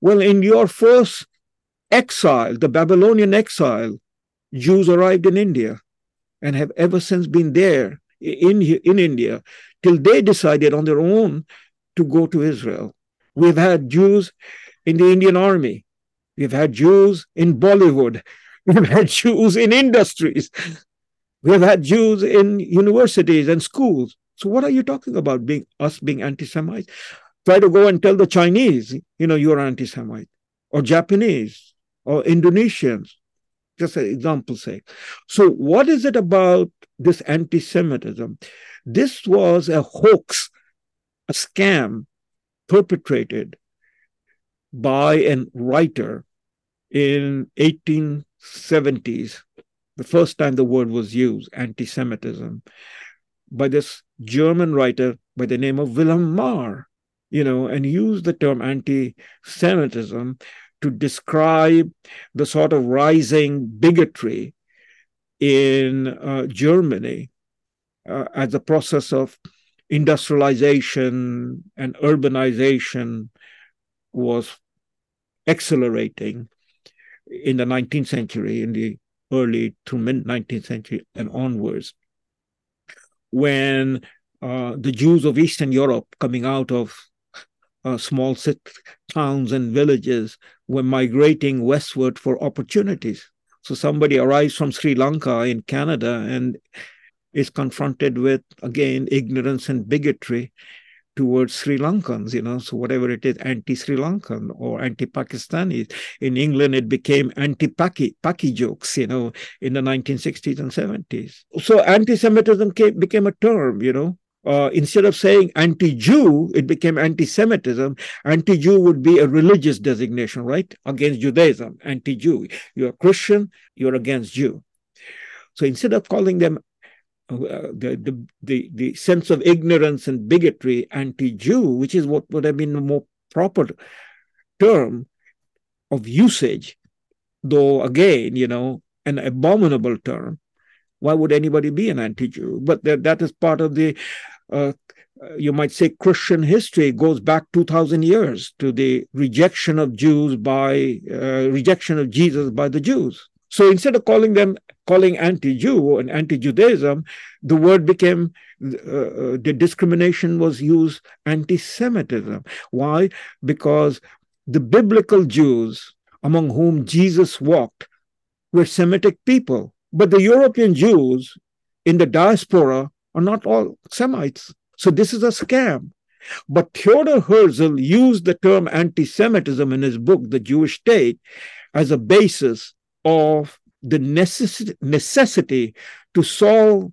Well, in your first exile, the Babylonian exile, Jews arrived in India and have ever since been there in, in India till they decided on their own to go to Israel. We've had Jews in the Indian army. We've had Jews in Bollywood. (laughs) We've had Jews in industries. (laughs) We've had Jews in universities and schools. So what are you talking about being us being anti-Semites? Try to go and tell the Chinese, you know, you're anti-Semite, or Japanese, or Indonesians, just an example sake. So what is it about this anti-Semitism? This was a hoax, a scam perpetrated by a writer in 1870s, the first time the word was used, anti-Semitism, by this German writer by the name of Wilhelm Marr, you know, and used the term anti-Semitism to describe the sort of rising bigotry in uh, Germany uh, as a process of industrialization and urbanization was accelerating in the 19th century, in the early to mid 19th century and onwards, when uh, the Jews of Eastern Europe coming out of uh, small towns and villages were migrating westward for opportunities. So somebody arrives from Sri Lanka in Canada and is confronted with, again, ignorance and bigotry. towards Sri Lankans, you know, so whatever it is, anti-Sri Lankan or anti-Pakistani. In England, it became anti-Paki, Paki jokes, you know, in the 1960s and 70s. So anti-Semitism came, became a term, you know. Uh, instead of saying anti-Jew, it became anti-Semitism. Anti-Jew would be a religious designation, right? Against Judaism, anti-Jew. You're a Christian, you're against Jew. So instead of calling them uh, the, the, the, the sense of ignorance and bigotry anti-Jew, which is what would have been a more proper term of usage, though again, you know, an abominable term. Why would anybody be an anti-Jew? But that, that is part of the, uh, you might say, Christian history goes back 2,000 years to the rejection of Jews by, uh, rejection of Jesus by the Jews. So instead of calling them calling anti-Jew and anti-Judaism, the word became uh, uh, the discrimination was used anti-Semitism. Why? Because the biblical Jews among whom Jesus walked were Semitic people, but the European Jews in the diaspora are not all Semites. So this is a scam. But Theodor Herzl used the term anti Semitism in his book, The Jewish State, as a basis of the necess- necessity to solve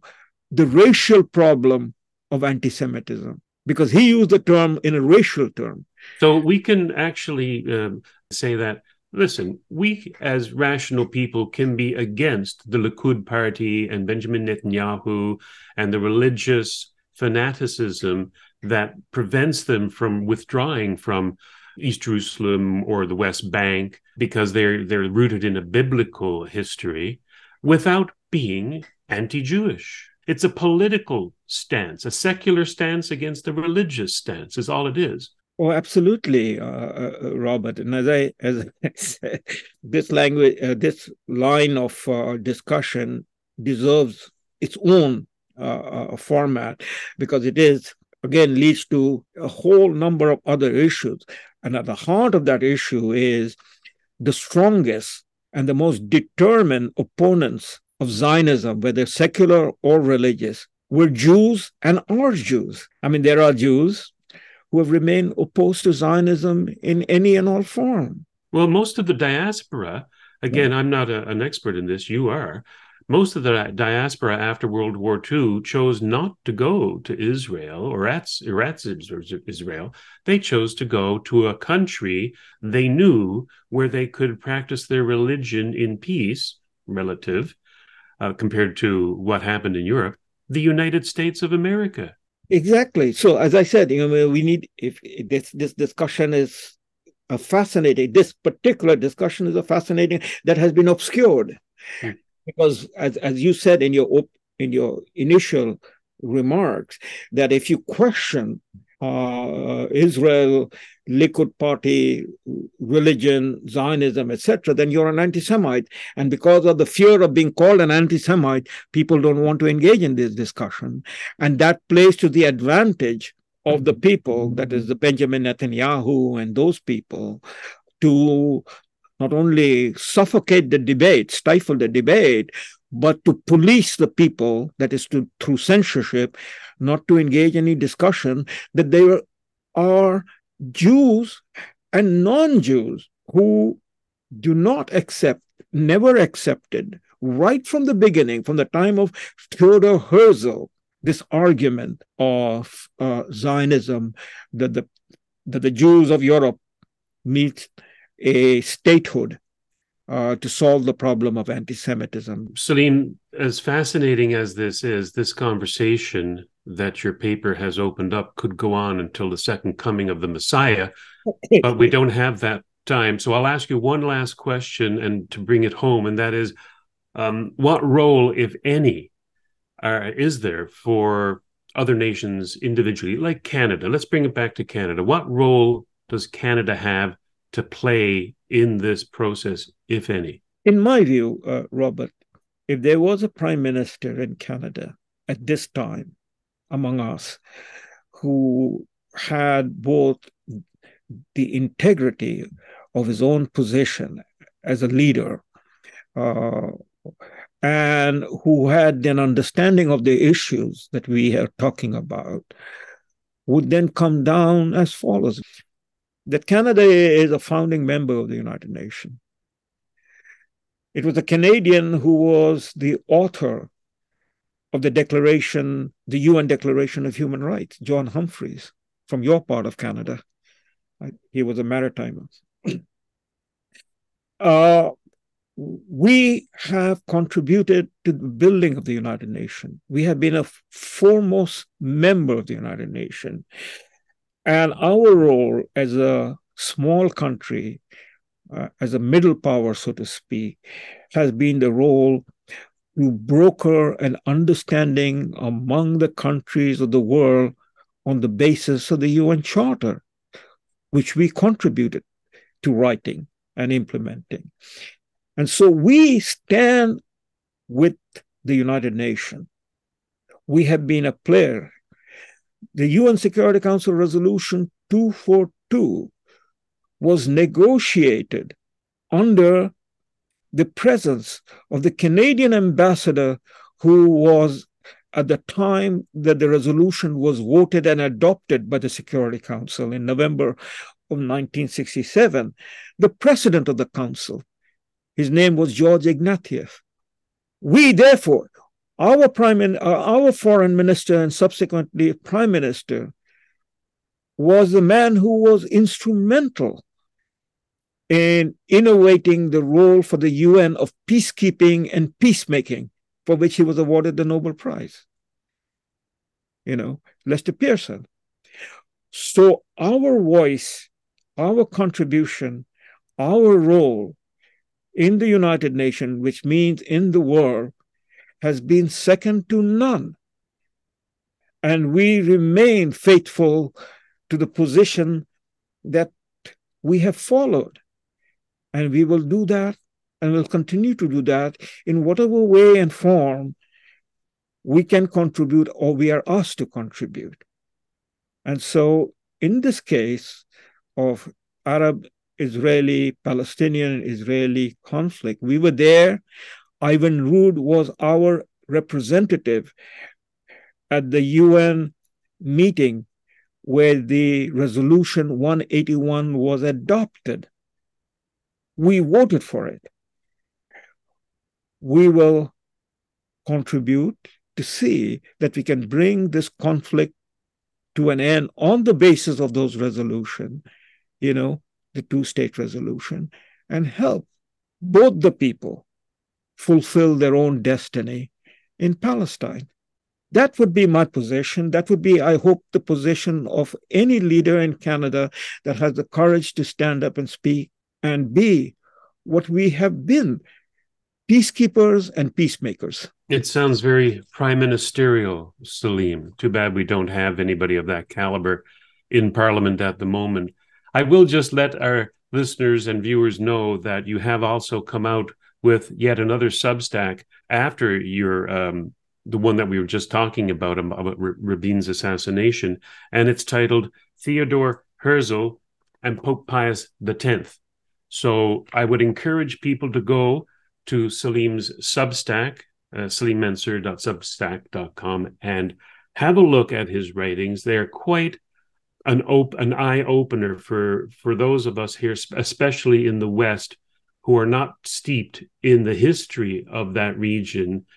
the racial problem of anti Semitism because he used the term in a racial term. So we can actually um, say that listen, we as rational people can be against the Likud party and Benjamin Netanyahu and the religious fanaticism that prevents them from withdrawing from East Jerusalem or the West Bank because they're they're rooted in a biblical history without being anti-Jewish. It's a political stance, a secular stance against a religious stance is all it is. Oh, absolutely, uh, uh, Robert. And as I as (laughs) I said, this language, uh, this line of uh, discussion deserves its own uh, uh, format because it is again leads to a whole number of other issues and at the heart of that issue is the strongest and the most determined opponents of Zionism, whether secular or religious, were Jews and are Jews. I mean, there are Jews who have remained opposed to Zionism in any and all form. Well, most of the diaspora, again, yeah. I'm not a, an expert in this, you are, most of the diaspora after World War II chose not to go to Israel or at Israel. They chose to go to a country they knew where they could practice their religion in peace, relative, uh, compared to what happened in Europe, the United States of America. Exactly. So, as I said, you know, we need if this this discussion is a fascinating. This particular discussion is a fascinating that has been obscured. Hmm because as, as you said in your in your initial remarks that if you question uh, Israel, Likud party, religion, Zionism, etc., then you're an anti-Semite. And because of the fear of being called an anti-Semite, people don't want to engage in this discussion. And that plays to the advantage of the people, that is the Benjamin Netanyahu and those people, to not only suffocate the debate, stifle the debate, but to police the people, that is to through censorship, not to engage any discussion that there are Jews and non-Jews who do not accept, never accepted, right from the beginning, from the time of Theodor Herzl, this argument of uh, Zionism that the that the Jews of Europe meet a statehood uh, to solve the problem of anti Semitism. Salim, as fascinating as this is, this conversation that your paper has opened up could go on until the second coming of the Messiah, but we don't have that time. So I'll ask you one last question and to bring it home, and that is um, what role, if any, uh, is there for other nations individually, like Canada? Let's bring it back to Canada. What role does Canada have to play in this process, if any? In my view, uh, Robert, if there was a prime minister in Canada at this time among us who had both the integrity of his own position as a leader uh, and who had an understanding of the issues that we are talking about, would then come down as follows that Canada is a founding member of the United Nations. It was a Canadian who was the author of the Declaration, the UN Declaration of Human Rights, John Humphreys, from your part of Canada. He was a maritimer. (clears throat) uh, we have contributed to the building of the United Nations. We have been a foremost member of the United Nations. And our role as a small country, uh, as a middle power, so to speak, has been the role to broker an understanding among the countries of the world on the basis of the UN Charter, which we contributed to writing and implementing. And so we stand with the United Nations. We have been a player. The UN Security Council Resolution 242 was negotiated under the presence of the Canadian ambassador who was at the time that the resolution was voted and adopted by the Security Council in November of 1967, the president of the council. His name was George Ignatieff. We, therefore, our prime, uh, our foreign minister and subsequently prime minister, was the man who was instrumental in innovating the role for the UN of peacekeeping and peacemaking, for which he was awarded the Nobel Prize. You know, Lester Pearson. So our voice, our contribution, our role in the United Nations, which means in the world, has been second to none. And we remain faithful to the position that we have followed. And we will do that and will continue to do that in whatever way and form we can contribute or we are asked to contribute. And so, in this case of Arab Israeli Palestinian Israeli conflict, we were there. Ivan Rand was our representative at the UN meeting where the resolution 181 was adopted we voted for it. We will contribute to see that we can bring this conflict to an end on the basis of those resolution, you know, the two state resolution, and help both the people fulfill their own destiny in Palestine. That would be my position. That would be, I hope, the position of any leader in Canada that has the courage to stand up and speak and be what we have been peacekeepers and peacemakers. It sounds very prime ministerial, Salim. Too bad we don't have anybody of that caliber in Parliament at the moment. I will just let our listeners and viewers know that you have also come out with yet another Substack after your um, the one that we were just talking about um, about Rabin's assassination, and it's titled Theodore Herzl and Pope Pius X. So I would encourage people to go to Salim's Substack, uh, salimmansur.substack.com, and have a look at his writings. They are quite an op- an eye opener for for those of us here, especially in the West, who are not steeped in the history of that region.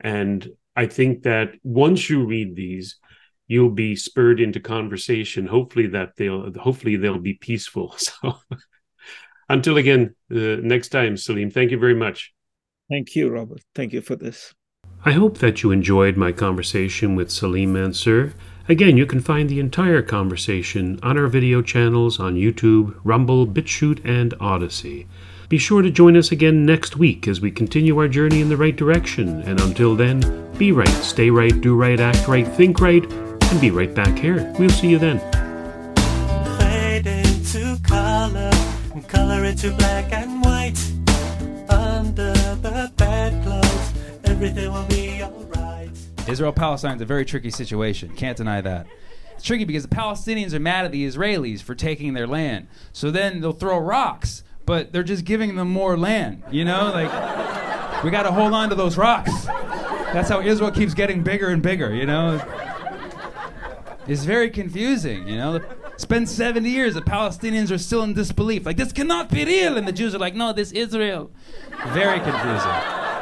And I think that once you read these, you'll be spurred into conversation. Hopefully that they'll hopefully they'll be peaceful. (laughs) So until again, uh, next time, Salim, thank you very much. Thank you, Robert. Thank you for this. I hope that you enjoyed my conversation with Salim Mansur. Again, you can find the entire conversation on our video channels on YouTube, Rumble, BitChute, and Odysee. Be sure to join us again next week as we continue our journey in the right direction. And until then, be right, stay right, do right, act right, think right, and be right back here. We'll see you then. color it to black and white. Under the bedclothes, everything will be alright. Israel Palestine is a very tricky situation. Can't deny that. It's tricky because the Palestinians are mad at the Israelis for taking their land. So then they'll throw rocks, but they're just giving them more land. You know, like we got to hold on to those rocks. That's how Israel keeps getting bigger and bigger. You know. It's very confusing, you know. It's been 70 years. The Palestinians are still in disbelief. Like, this cannot be real. And the Jews are like, no, this is real. Very confusing.